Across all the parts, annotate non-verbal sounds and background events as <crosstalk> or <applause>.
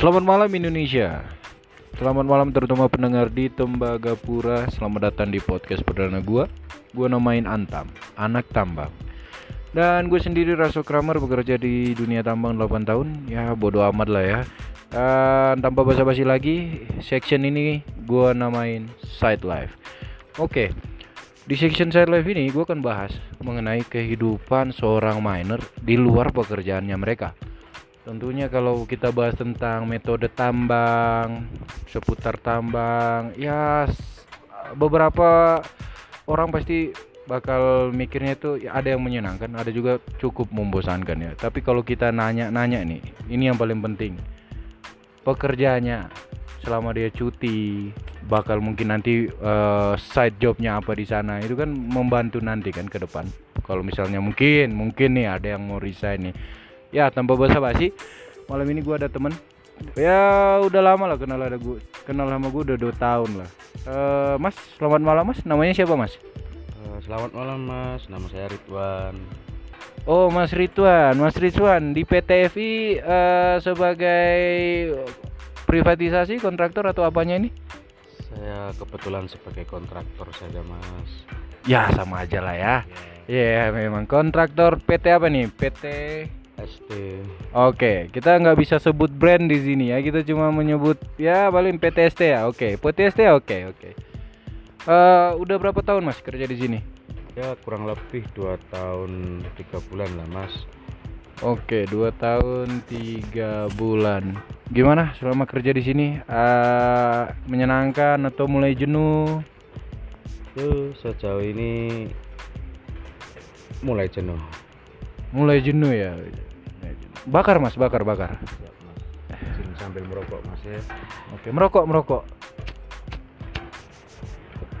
Selamat malam Indonesia. Selamat malam terutama pendengar di Tembagapura. Selamat datang di podcast perdana gua. Gua namain Antam, anak tambang. Dan gue sendiri Raso Kramer bekerja di dunia tambang 8 tahun. Ya bodoh amat lah ya. Dan tanpa basa-basi lagi, section ini gua namain Side Life. Oke. Di section Side Life ini gue akan bahas mengenai kehidupan seorang miner di luar pekerjaannya mereka. Tentunya kalau kita bahas tentang metode tambang, seputar tambang, ya beberapa orang pasti bakal mikirnya itu ya ada yang menyenangkan, ada juga cukup membosankan ya. Tapi kalau kita nanya-nanya nih, ini yang paling penting. Pekerjaannya selama dia cuti, bakal mungkin nanti eh, side jobnya apa di sana itu kan membantu nanti kan ke depan. Kalau misalnya mungkin mungkin nih ada yang mau resign nih ya tanpa basa-basi. Malam ini gua ada temen. Ya udah lama lah kenal ada gua. Kenal sama gua udah dua tahun lah. Eh, mas selamat malam mas. Namanya siapa mas? Eh, Selamat malam Mas, nama saya Ridwan. oh mas Ridwan. Mas Ridwan di PT FI eh, sebagai privatisasi kontraktor atau apanya ini? Saya kebetulan sebagai kontraktor saja Mas. ya sama aja lah ya. Ya, ya memang. Kontraktor PT apa nih? PT ST. Oke, kita nggak bisa sebut brand di sini ya. Kita cuma menyebut ya paling PTST ya. Oke, PTST oke oke. Eh, udah berapa tahun mas kerja di sini? Ya kurang lebih dua tahun tiga bulan lah Mas. Oke, dua tahun tiga bulan. Gimana selama kerja di sini? Eh, menyenangkan atau mulai jenuh? Itu sejauh ini mulai jenuh. Mulai jenuh ya. Bakar mas, bakar bakar. Siap, Mas. Sini sambil merokok Mas ya. Oke, merokok merokok.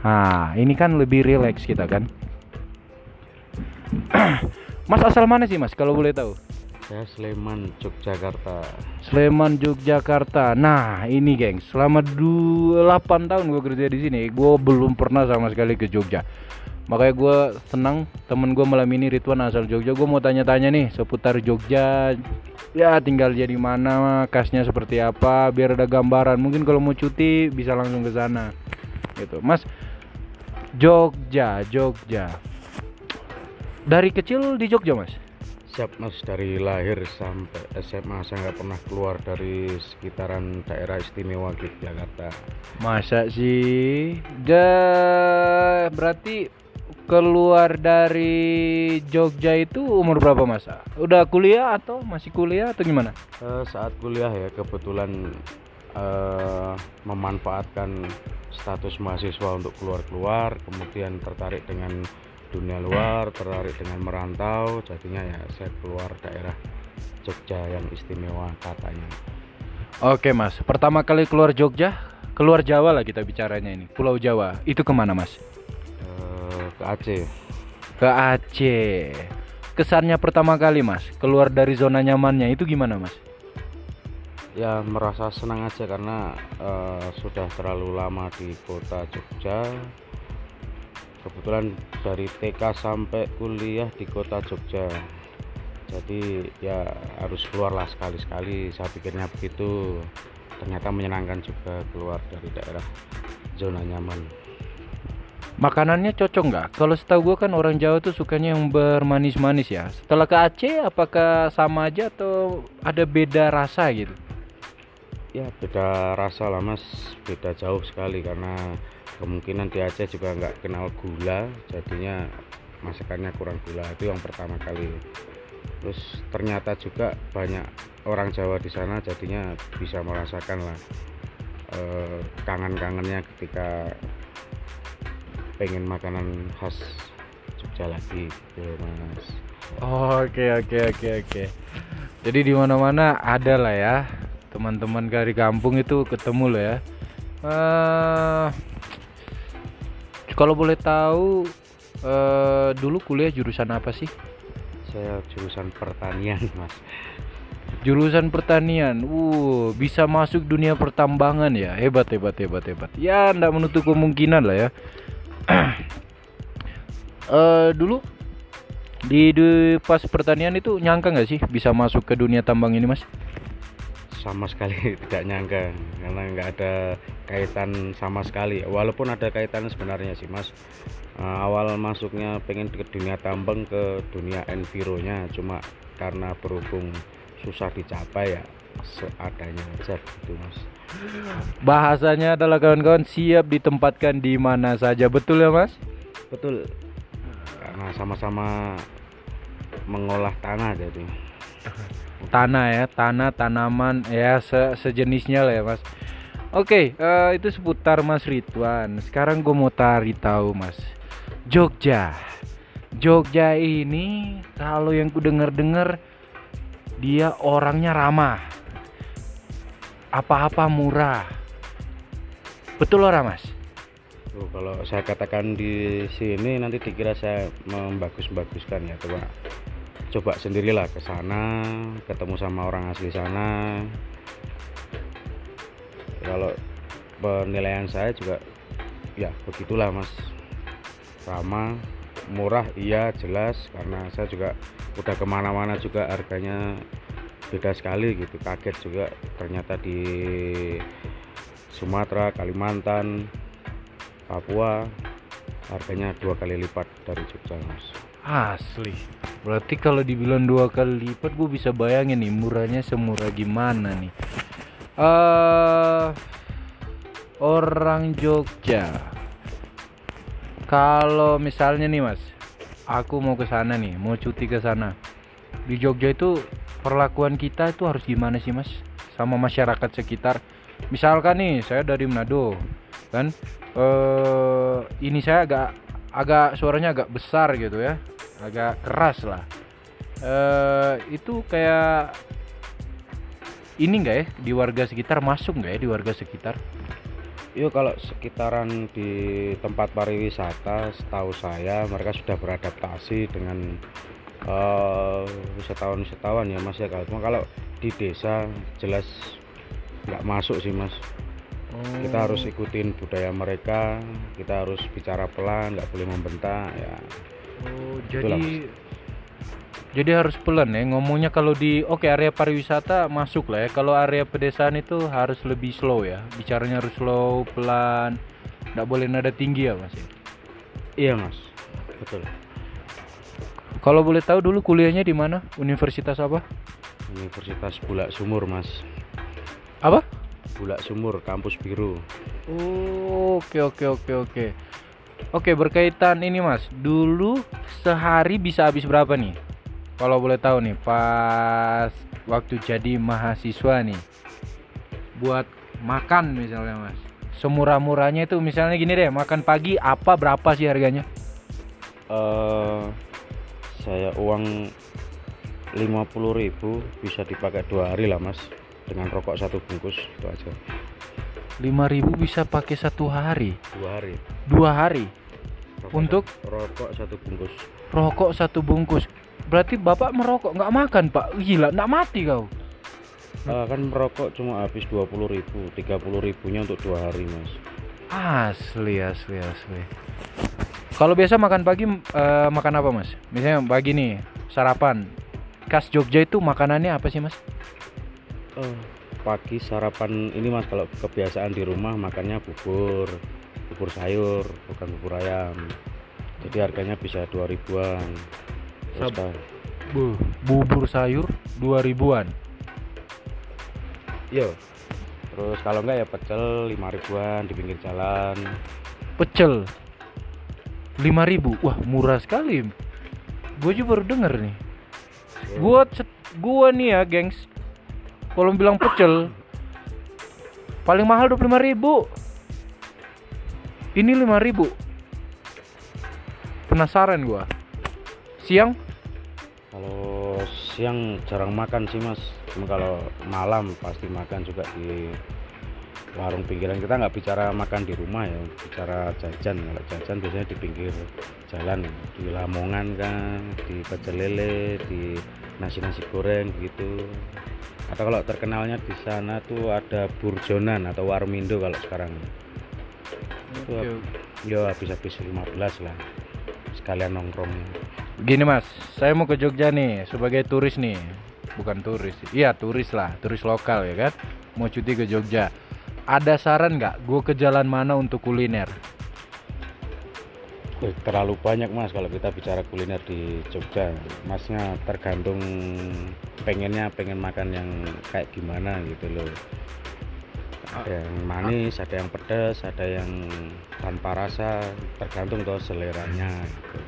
Nah, ini kan lebih rileks kita kan. <clears throat> mas asal mana sih mas kalau boleh tahu? Saya Sleman, Yogyakarta. Sleman, Yogyakarta. Nah, ini geng, selama 8 tahun gue kerja di sini, gue belum pernah sama sekali ke Jogja. Makanya gue senang temen gue malam ini Ridwan asal Jogja. Gue mau tanya-tanya nih seputar Jogja. Ya tinggal jadi mana, kasnya seperti apa, biar ada gambaran. Mungkin kalau mau cuti bisa langsung ke sana. Gitu, Mas. Jogja, Jogja. Dari kecil di Jogja, Mas. Siap Mas dari lahir sampai SMA saya nggak pernah keluar dari sekitaran daerah istimewa Yogyakarta. Masa sih? Da berarti keluar dari Jogja itu umur berapa mas? Udah kuliah atau masih kuliah atau gimana? Eh, saat kuliah ya kebetulan eh, memanfaatkan status mahasiswa untuk keluar-keluar, kemudian tertarik dengan dunia luar, tertarik dengan merantau, jadinya ya saya keluar daerah Jogja yang istimewa katanya. Oke mas, pertama kali keluar Jogja, keluar Jawa lah kita bicaranya ini, Pulau Jawa. Itu ke mana mas? Ke Aceh. Ke Aceh. Kesannya pertama kali mas, keluar dari zona nyamannya itu gimana mas? Ya merasa senang aja karena eh, sudah terlalu lama di kota Jogja. Kebetulan dari TK sampai kuliah di kota Jogja. Jadi ya harus keluarlah sekali-sekali. Saya pikirnya begitu. Ternyata menyenangkan juga keluar dari daerah zona nyaman. Makanannya cocok nggak? Kalau setahu gue kan orang Jawa tuh sukanya yang bermanis-manis ya. Setelah ke Aceh, apakah sama aja atau ada beda rasa gitu? Ya beda rasa lah mas, beda jauh sekali karena kemungkinan di Aceh juga nggak kenal gula, jadinya masakannya kurang gula itu yang pertama kali. Terus ternyata juga banyak orang Jawa di sana, jadinya bisa merasakan lah eh, kangen-kangennya ketika pengen makanan khas Jogja lagi, gitu mas. Oke oke oke oke. Jadi di mana-mana ada lah ya teman-teman dari kampung itu ketemu loh ya. eh kalau boleh tahu eh dulu kuliah jurusan apa sih? Saya jurusan pertanian <laughs> mas. Jurusan pertanian. Uh, bisa masuk dunia pertambangan ya. Hebat hebat hebat hebat. Ya, ndak menutup kemungkinan lah ya. <clears throat> Eh dulu di, di pas pertanian itu nyangka nggak sih bisa masuk ke dunia tambang ini, Mas? sama sekali <laughs> tidak nyangka karena nggak ada kaitan sama sekali. Walaupun ada kaitan sebenarnya sih mas. Uh, awal masuknya pengen ke dunia tambang ke dunia environya cuma karena berhubung susah dicapai ya seadanya aja gitu mas bahasanya adalah kawan-kawan siap ditempatkan di mana saja. Betul ya mas? Betul. Karena sama-sama mengolah tanah jadi. <laughs> Tanah ya tanah tanaman ya se sejenisnya lah ya mas. Oke uh, itu seputar mas Ridwan. Sekarang gue mau tarik tahu mas. Jogja. Jogja ini kalau yang ku denger dengar dia orangnya ramah apa-apa murah. Betul orang mas? Oh, kalau saya katakan di sini nanti dikira saya membagus-baguskan ya coba coba sendirilah ke sana ketemu sama orang asli sana kalau penilaian saya juga ya begitulah mas ramah murah iya jelas karena saya juga udah ke mana-mana juga harganya beda sekali gitu. Kaget juga ternyata di Sumatera Kalimantan Papua harganya dua kali lipat dari Jogja mas. Asli. Berarti kalau dibilang dua kali lipat gue bisa bayangin nih murahnya semurah gimana nih? Uh, orang Jogja. Kalau misalnya nih mas aku mau ke sana nih mau cuti ke sana. Di Jogja itu perlakuan kita itu harus gimana sih mas? Sama masyarakat sekitar. Misalkan nih saya dari Manado kan? Eh ini saya agak agak suaranya agak besar gitu ya. Agak keras lah. Eh itu kayak ini enggak ya? Di warga sekitar masuk enggak ya di warga sekitar? Iya kalau sekitaran di tempat pariwisata setahu saya mereka sudah beradaptasi dengan uh, wisatawan-wisatawan ya mas ya kalau kalau di desa jelas nggak masuk sih mas. Oh. kita harus ikutin budaya mereka kita harus bicara pelan nggak boleh membentak ya. Oh jadi jadi harus pelan ya ngomongnya kalau di oke okay, area pariwisata masuk lah ya. Kalau area pedesaan itu harus lebih slow ya. Bicaranya harus slow pelan nggak boleh nada tinggi ya mas ya? iya mas. Betul kalau boleh tahu dulu kuliahnya di mana? Universitas apa? Universitas Bulak Sumur, Mas. Apa? Bulak Sumur, kampus biru. Oh, oke oke oke oke. Oke, berkaitan ini, Mas. Dulu sehari bisa habis berapa nih? Kalau boleh tahu nih, pas waktu jadi mahasiswa nih. Buat makan misalnya, Mas. Semurah-murahnya itu misalnya gini deh, makan pagi apa berapa sih harganya? Eh uh, saya uang 50.000 bisa dipakai dua hari lah mas. Dengan rokok satu bungkus itu aja. 5000 bisa pakai satu hari? Dua hari. Dua hari? Rokok untuk? satu, rokok satu bungkus. Rokok satu bungkus. Berarti bapak merokok nggak makan pak? Gila nggak mati kau. Uh, kan merokok cuma habis 20.000 30 ribunya untuk dua hari mas. Asli asli asli kalau biasa makan pagi uh, makan apa mas? Misalnya pagi nih sarapan. Khas Jogja itu makanannya apa sih mas? Uh, pagi sarapan ini mas kalau kebiasaan di rumah makannya bubur, bubur sayur, bukan bubur ayam. Jadi harganya bisa dua ribuan. Bu, bubur sayur dua ribuan. Yo. Terus kalau enggak ya pecel lima ribuan di pinggir jalan. Pecel 5000 wah murah sekali. Gue juga baru denger nih. Gue gue nih ya gengs. Kalau bilang pecel paling mahal 25 ribu. Ini 5 ribu. Penasaran gue siang? Kalau siang jarang makan sih mas. Kalau malam pasti makan juga di warung pinggiran. Kita nggak bicara makan di rumah ya bicara jajan. Kalau jajan biasanya di pinggir jalan di Lamongan kan di pecel lele di nasi-nasi goreng gitu. Atau kalau terkenalnya di sana tuh ada burjonan atau warmindo kalau sekarang. Itu ya habis-habis 15 lah sekalian nongkrong. Gini mas saya mau ke Jogja nih sebagai turis nih. Bukan turis iya turis lah turis lokal ya kan? Mau cuti ke Jogja ada saran nggak? Gue ke jalan mana untuk kuliner? Terlalu banyak mas kalau kita bicara kuliner di Jogja. Masnya tergantung pengennya pengen makan yang kayak gimana gitu loh. Ada yang manis ada yang pedas ada yang tanpa rasa tergantung tuh seleranya. Gitu.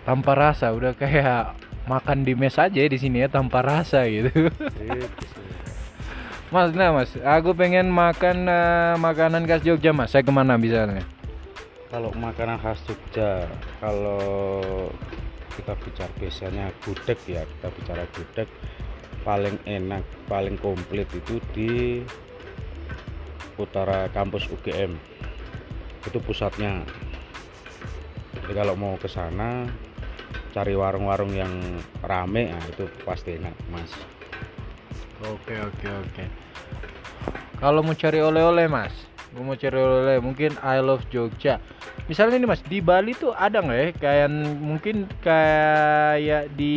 tanpa rasa udah kayak makan di mes aja di sini ya tanpa rasa gitu. Gitu. Mas nah mas. Aku pengen makan eh, makanan khas Jogja mas. Saya ke mana misalnya? Kalau makanan khas Jogja kalau kita bicara biasanya gudeg ya kita bicara gudeg paling enak paling komplit itu di utara kampus UGM itu pusatnya. Jadi kalau mau ke sana cari warung-warung yang rame nah itu pasti enak mas Oke oke oke. Kalau mau cari oleh-oleh mas, gue mau cari oleh-oleh mungkin I love Jogja. Misalnya nih mas di Bali tuh ada nggak ya? Kayak mungkin kayak di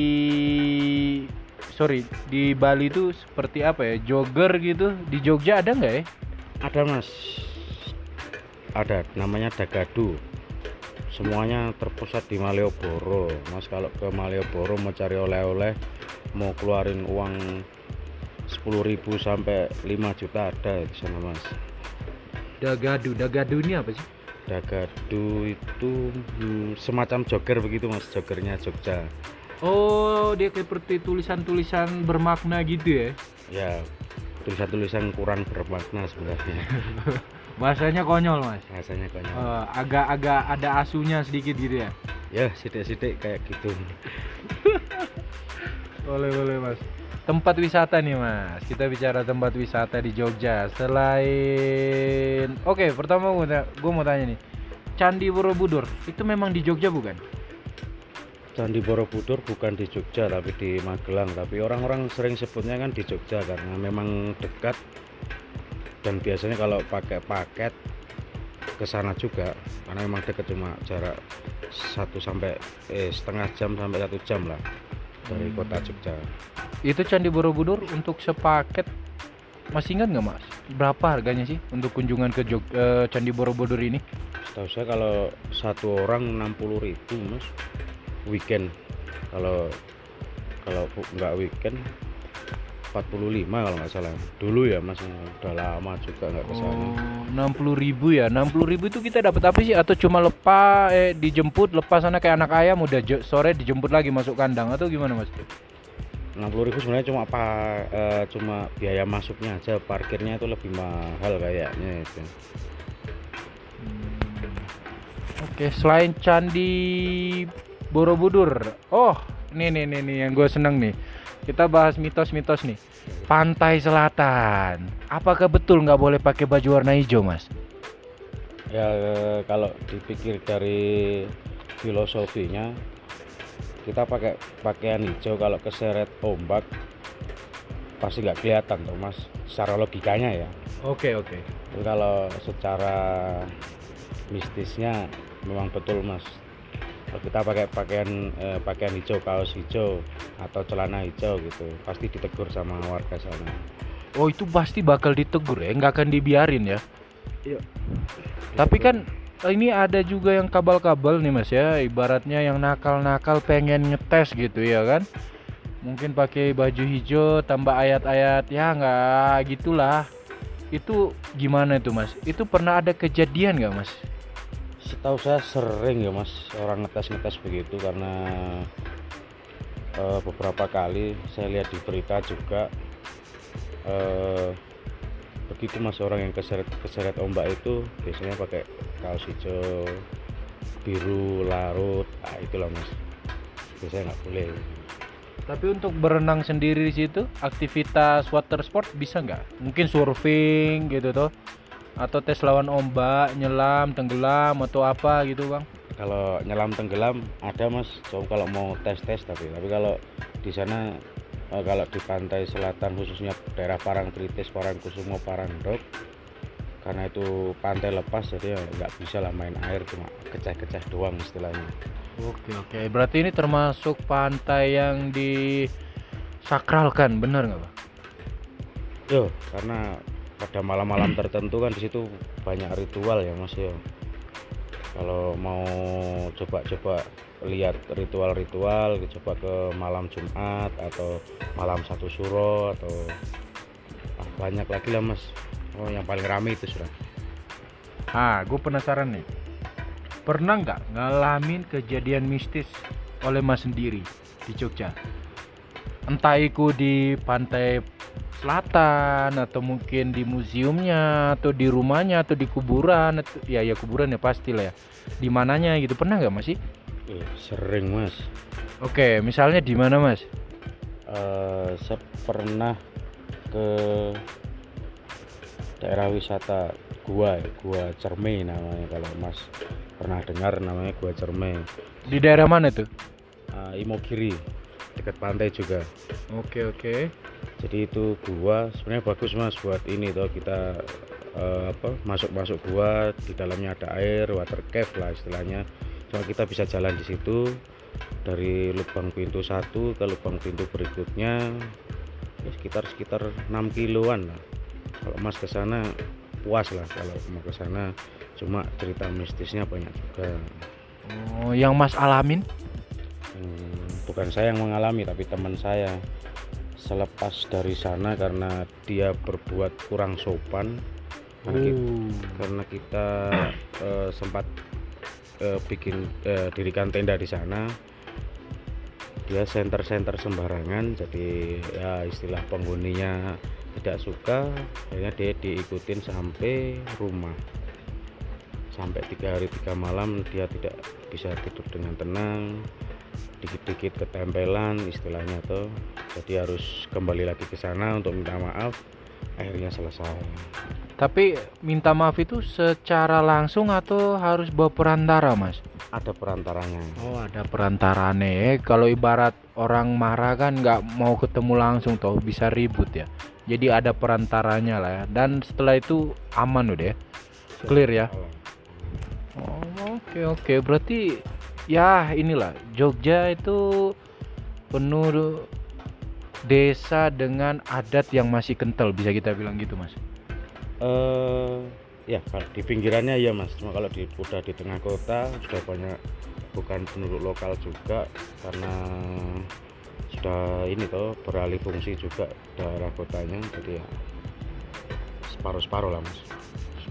sorry di Bali tuh seperti apa ya? Jogger gitu. Di Jogja ada nggak ya? ada mas. Ada namanya Dagadu. Semuanya terpusat di Malioboro. Mas kalau ke Malioboro mau cari oleh-oleh mau keluarin uang 10.000 sampai 5 juta ada di sana mas Dagadu, Dagadu ini apa sih? Dagadu itu hmm, semacam jogger begitu mas joggernya Jogja Oh dia kayak seperti tulisan-tulisan bermakna gitu ya? ya tulisan-tulisan kurang bermakna sebenarnya <laughs> Bahasanya konyol mas. rasanya konyol Eh, agak-agak ada asunya sedikit gitu ya? ya sidik-sidik kayak gitu <laughs> Boleh boleh mas. Tempat wisata nih mas. Kita bicara tempat wisata di Jogja. Selain, oke pertama gue gue mau tanya nih, Candi Borobudur itu memang di Jogja bukan? Candi Borobudur bukan di Jogja tapi di Magelang tapi orang-orang sering sebutnya kan di Jogja karena memang dekat dan biasanya kalau pakai paket ke sana juga karena memang dekat cuma jarak satu sampai eh setengah jam sampai satu jam lah dari Hmm. kota Jogja Itu Candi Borobudur untuk sepaket masih ingat nggak mas? Berapa harganya sih untuk kunjungan ke Jog eh, Candi Borobudur ini? setahu saya kalau satu orang 60.000 mas weekend kalau kalau nggak weekend 45 kalau nggak salah dulu ya mas udah lama juga nggak ke sana Oh, enam puluh ribu ya, enam puluh ribu itu kita dapat apa sih? Atau cuma lepas, eh dijemput, lepas sana kayak anak ayam udah sore dijemput lagi masuk kandang atau gimana mas? 60.000 sebenarnya cuma apa eh, cuma biaya masuknya aja parkirnya itu lebih mahal kayaknya itu Oke, selain Candi Borobudur, oh ini nih nih nih yang gue seneng nih. Kita bahas mitos-mitos nih. Pantai Selatan, apakah betul nggak boleh pakai baju warna hijau mas? ya eh, kalau dipikir dari filosofinya kita pakai pakaian hijau kalau keseret ombak pasti nggak kelihatan tuh mas secara logikanya ya Oke oke. Kalau secara mistisnya memang betul mas kita pakai pakaian eh, pakaian hijau kaos hijau atau celana hijau gitu pasti ditegur sama warga sana Oh itu pasti bakal ditegur ya, nggak akan dibiarin ya. Iya. Tapi kan ini ada juga yang kabal-kabal nih mas ya, ibaratnya yang nakal-nakal pengen ngetes gitu ya kan. Mungkin pakai baju hijau tambah ayat-ayat ya nggak gitulah. Itu gimana itu mas? Itu pernah ada kejadian nggak mas? Setahu saya sering ya mas orang ngetes-ngetes begitu karena eh, beberapa kali saya lihat di berita juga eh, begitu mas orang yang keseret keseret ombak itu biasanya pakai kaos hijau biru larut nah itulah mas biasanya nggak boleh Tapi untuk berenang sendiri di situ, aktivitas water sport bisa nggak? Mungkin surfing gitu toh? Atau tes lawan ombak, nyelam, tenggelam atau apa gitu bang? kalau nyelam tenggelam ada mas. Cuma kalau mau tes tes tapi. Tapi kalau di sana eh, kalau di pantai selatan khususnya daerah Parangtritis Parangkusumo Parangdok karena itu pantai lepas jadi ya nggak bisa lah main air cuma kecah-kecah doang istilahnya. Oke oke, berarti ini termasuk pantai yang di sakralkan bener nggak pak yo karena pada malam-malam tertentu kan di situ banyak ritual ya mas yo kalau mau coba-coba lihat ritual-ritual coba ke malam Jumat atau malam satu suro atau ah, banyak lagi lah mas. Oh yang paling rame itu sudah. Ah gue penasaran nih. Pernah nggak ngalamin kejadian mistis oleh mas sendiri di Jogja? Entah itu di pantai selatan atau mungkin di museumnya atau di rumahnya atau di kuburan atau, ya ya kuburan ya pasti lah ya. Di mananya gitu pernah nggak mas sih? Eh, sering mas. Oke misalnya di mana mas? Eh, saya pernah ke daerah wisata gua ya, gua Cerme namanya kalau mas pernah dengar namanya gua Cerme di daerah mana tuh Ah, Imogiri dekat pantai juga. Oke oke jadi itu gua sebenarnya bagus mas buat ini toh kita eh, apa masuk masuk gua di dalamnya ada air water cave lah istilahnya. Cuma kita bisa jalan di situ dari lubang pintu satu ke lubang pintu berikutnya ya sekitar sekitar 6 kiloan lah. Kalau mas ke sana puas lah kalau mau ke sana. Cuma cerita mistisnya banyak juga. Oh yang mas alamin? Hmm, bukan saya yang mengalami tapi teman saya selepas dari sana karena dia berbuat kurang sopan. Karena kita, Uh. karena kita eh, sempat eh, bikin eh, dirikan tenda di sana. Dia center-center sembarangan jadi ya istilah penghuninya tidak suka. Akhirnya dia diikutin sampai rumah. Sampai tiga hari tiga malam dia tidak bisa tidur dengan tenang dikit-dikit ketempelan istilahnya tuh jadi harus kembali lagi ke sana untuk minta maaf akhirnya selesai tapi minta maaf itu secara langsung atau harus bawa perantara mas ada perantaranya Oh ada perantarane. Kalau ibarat orang marah kan nggak mau ketemu langsung toh bisa ribut ya. Jadi ada perantaranya lah ya. Dan setelah itu aman udah ya. Clear ya. Oh, oke oke. Berarti ya inilah Jogja itu penuh desa dengan adat yang masih kental bisa kita bilang gitu mas. eh ya kalau di pinggirannya ya mas cuma kalau di udah di tengah kota sudah banyak bukan penduduk lokal juga karena sudah ini toh beralih fungsi juga daerah kotanya jadi ya separuh-separuh lah mas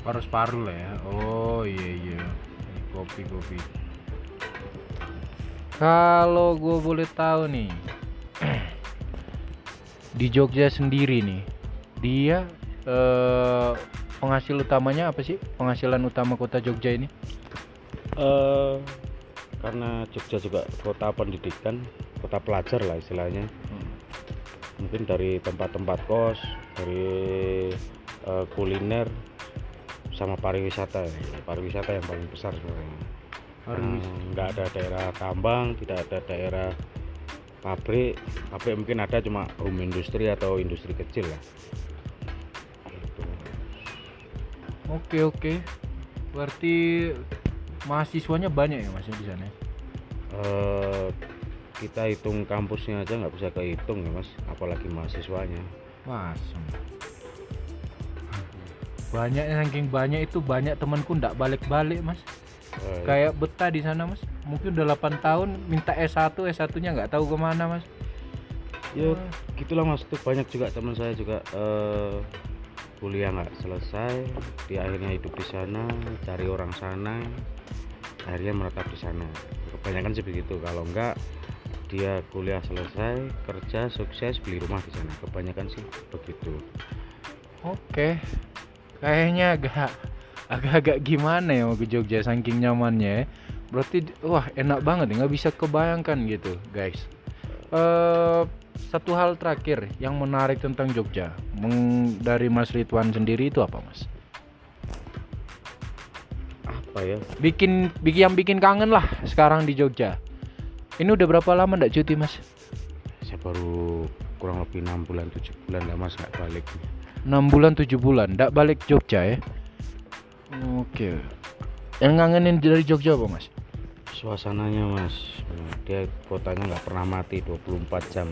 Paru-paru lah ya. Oh iya iya. Kopi kopi. Kalau gue boleh tahu nih, <clears throat> di Jogja sendiri nih, dia eh, penghasil utamanya apa sih? Penghasilan utama kota Jogja ini? eh karena Jogja juga kota pendidikan kota pelajar lah istilahnya mungkin dari tempat-tempat kos dari eh, kuliner sama pariwisata ya. pariwisata yang paling besar sebenarnya Karena nggak ada daerah tambang tidak ada daerah pabrik pabrik mungkin ada cuma home industri atau industri kecil lah Gitu. Oke oke. Berarti mahasiswanya banyak ya mas di sana? Eh, kita hitung kampusnya aja nggak bisa kehitung ya mas apalagi mahasiswanya Masem. Banyak saking banyak itu banyak temanku ndak balik-balik mas. Eh, kayak betah di sana mas. Mungkin udah 8 tahun minta S1 S1 nya nggak tahu ke mana mas. Ya gitulah mas. Tuh banyak juga teman saya juga eh, kuliah nggak selesai dia akhirnya hidup di sana cari orang sana akhirnya menetap di sana. Kebanyakan sih begitu. Kalau enggak dia kuliah selesai kerja sukses beli rumah di sana. Kebanyakan sih begitu. Oke. Kayaknya agak agak-agak gimana ya mau ke Jogja saking nyamannya ya. berarti wah enak banget ya nggak bisa kebayangkan gitu guys. Eh satu hal terakhir yang menarik tentang Jogja Meng- dari Mas Ridwan sendiri itu apa mas? Apa ya? Bikin bikin yang bikin kangen lah sekarang di Jogja. Ini udah berapa lama ndak cuti mas? Saya baru kurang lebih enam bulan tujuh bulan lah mas nggak balik. 6 bulan 7 bulan ndak balik Jogja ya oke. Yang ngangenin dari Jogja apa mas? Suasananya mas dia kotanya nggak pernah mati 24 jam.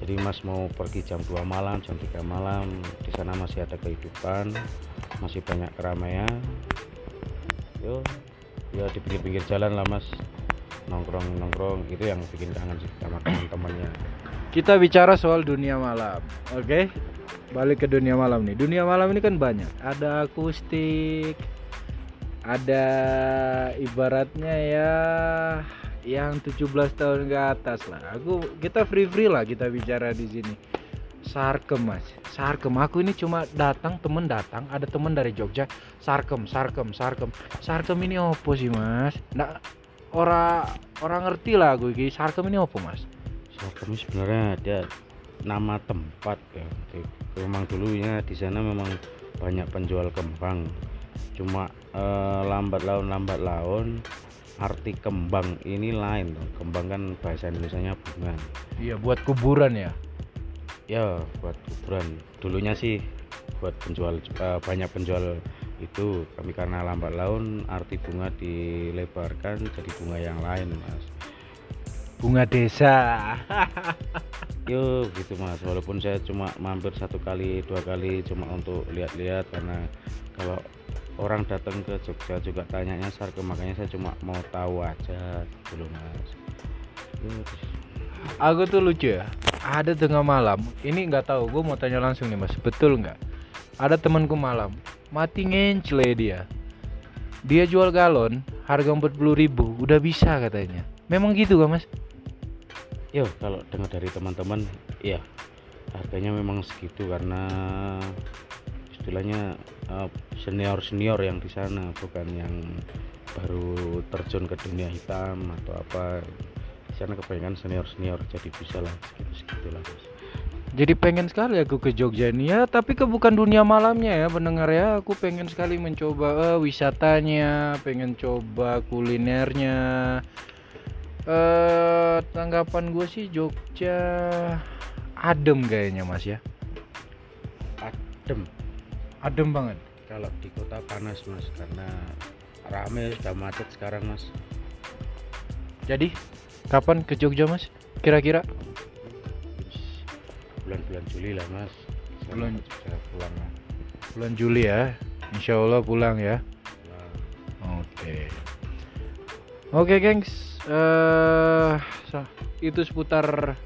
Jadi mas mau pergi jam 2 malam jam 3 malam di sana masih ada kehidupan masih banyak keramaian. Yo ya di pinggir-pinggir jalan lah mas. Nongkrong nongkrong itu yang bikin kangen sih sama teman-temannya. Kita bicara soal dunia malam oke balik ke dunia malam nih. Dunia malam ini kan banyak. Ada akustik ada ibaratnya ya yang 17 tahun ke atas lah. Aku kita free free lah kita bicara di sini. Sarkem mas. Sarkem aku ini cuma datang temen datang. Ada temen dari Jogja. Sarkem sarkem sarkem. Sarkem ini opo sih mas? Nggak orang orang ngerti lah gue sarkem ini opo mas? Sarkem sebenarnya ada nama tempat ya memang dulunya di sana memang banyak penjual kembang cuma eh, lambat laun lambat laun arti kembang ini lain. Kembang kan bahasa Indonesia bunga. Iya, buat kuburan ya. Ya, buat kuburan. Dulunya sih buat penjual uh, banyak penjual itu kami karena lambat laun arti bunga dilebarkan jadi bunga yang lain, Mas. Bunga desa. <laughs> Yo gitu mas, walaupun saya cuma mampir satu kali dua kali cuma untuk lihat-lihat karena kalau orang datang ke Jogja juga tanyanya sarkem makanya saya cuma mau tahu aja dulu mas. Aku tuh lucu ya. Ada tengah malam ini nggak tahu gue mau tanya langsung nih mas. Betul nggak? Ada temanku malam mati ngencele dia. Dia jual galon harga 40 ribu udah bisa katanya. Memang gitu gak mas yo kalau dengar dari teman-teman ya harganya memang segitu karena istilahnya uh, senior-senior yang di sana bukan yang baru terjun ke dunia hitam atau apa. Di sana kebanyakan senior-senior jadi bisa lah segitu-segitu lah jadi pengen sekali aku ke Jogja ini ya tapi ke bukan dunia malamnya ya pendengar ya. Aku pengen sekali mencoba uh, wisatanya pengen coba kulinernya uh, tanggapan gue sih Jogja adem kayaknya mas ya. Adem. Adem banget. Kalau di kota panas mas karena rame sudah macet sekarang mas. Jadi kapan ke Jogja mas? Kira-kira? Bulan-bulan Juli lah mas. Bulan bisa pulang lah bulan Juli ya? Insya Allah pulang ya? Oke. Okay. oke okay, gengs uh, itu seputar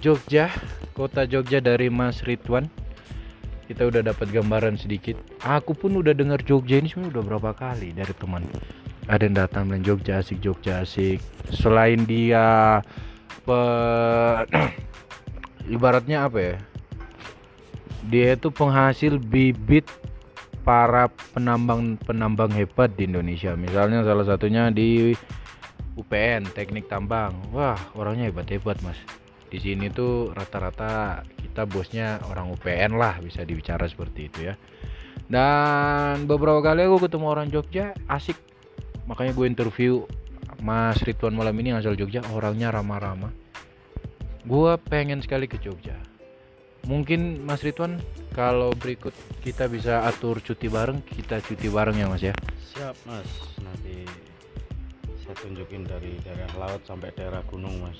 Jogja kota Jogja dari Mas Ridwan. Kita udah dapat gambaran sedikit. Aku pun udah dengar Jogja ini sebenarnya udah berapa kali dari teman. Ada yang datang dan Jogja asik Jogja asik. Selain dia pe... <clears throat> ibaratnya apa ya? Dia itu penghasil bibit para penambang-penambang hebat di Indonesia. Misalnya salah satunya di UPN teknik tambang. Wah orangnya hebat-hebat mas. Di sini tuh rata-rata kita bosnya orang UPN lah bisa dibicara seperti itu ya. Dan beberapa kali aku ketemu orang Jogja asik. Makanya gue interview Mas Ridwan malam ini asal Jogja orangnya ramah-ramah gue pengen sekali ke Jogja. Mungkin Mas Ridwan kalau berikut kita bisa atur cuti bareng kita cuti bareng ya Mas ya. Siap Mas. Nanti saya tunjukin dari daerah laut sampai daerah gunung Mas.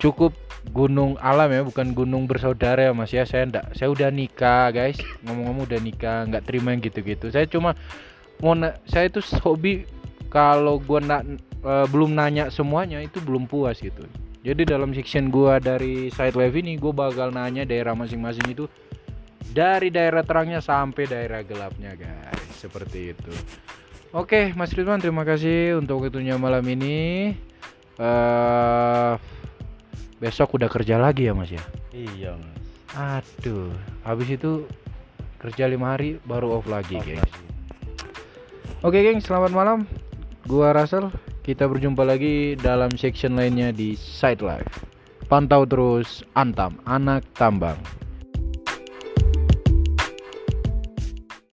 Cukup gunung alam ya bukan gunung bersaudara ya mas ya. Saya enggak saya udah nikah guys. Ngomong-ngomong udah nikah nggak terima gitu-gitu. Saya cuma mau na saya itu hobi kalau gua nak e, belum nanya semuanya itu belum puas gitu. Jadi dalam section gua dari side live ini gua bakal nanya daerah masing-masing itu dari daerah terangnya sampai daerah gelapnya guys. Seperti itu oke mas Ridwan terima kasih untuk waktunya malam ini. Uh, besok udah kerja lagi ya mas ya? Iya mas. Aduh habis itu kerja lima hari baru off lagi off geng. oke geng selamat malam. Gua Russell. Kita berjumpa lagi dalam section lainnya di Side Life pantau terus Antam anak tambang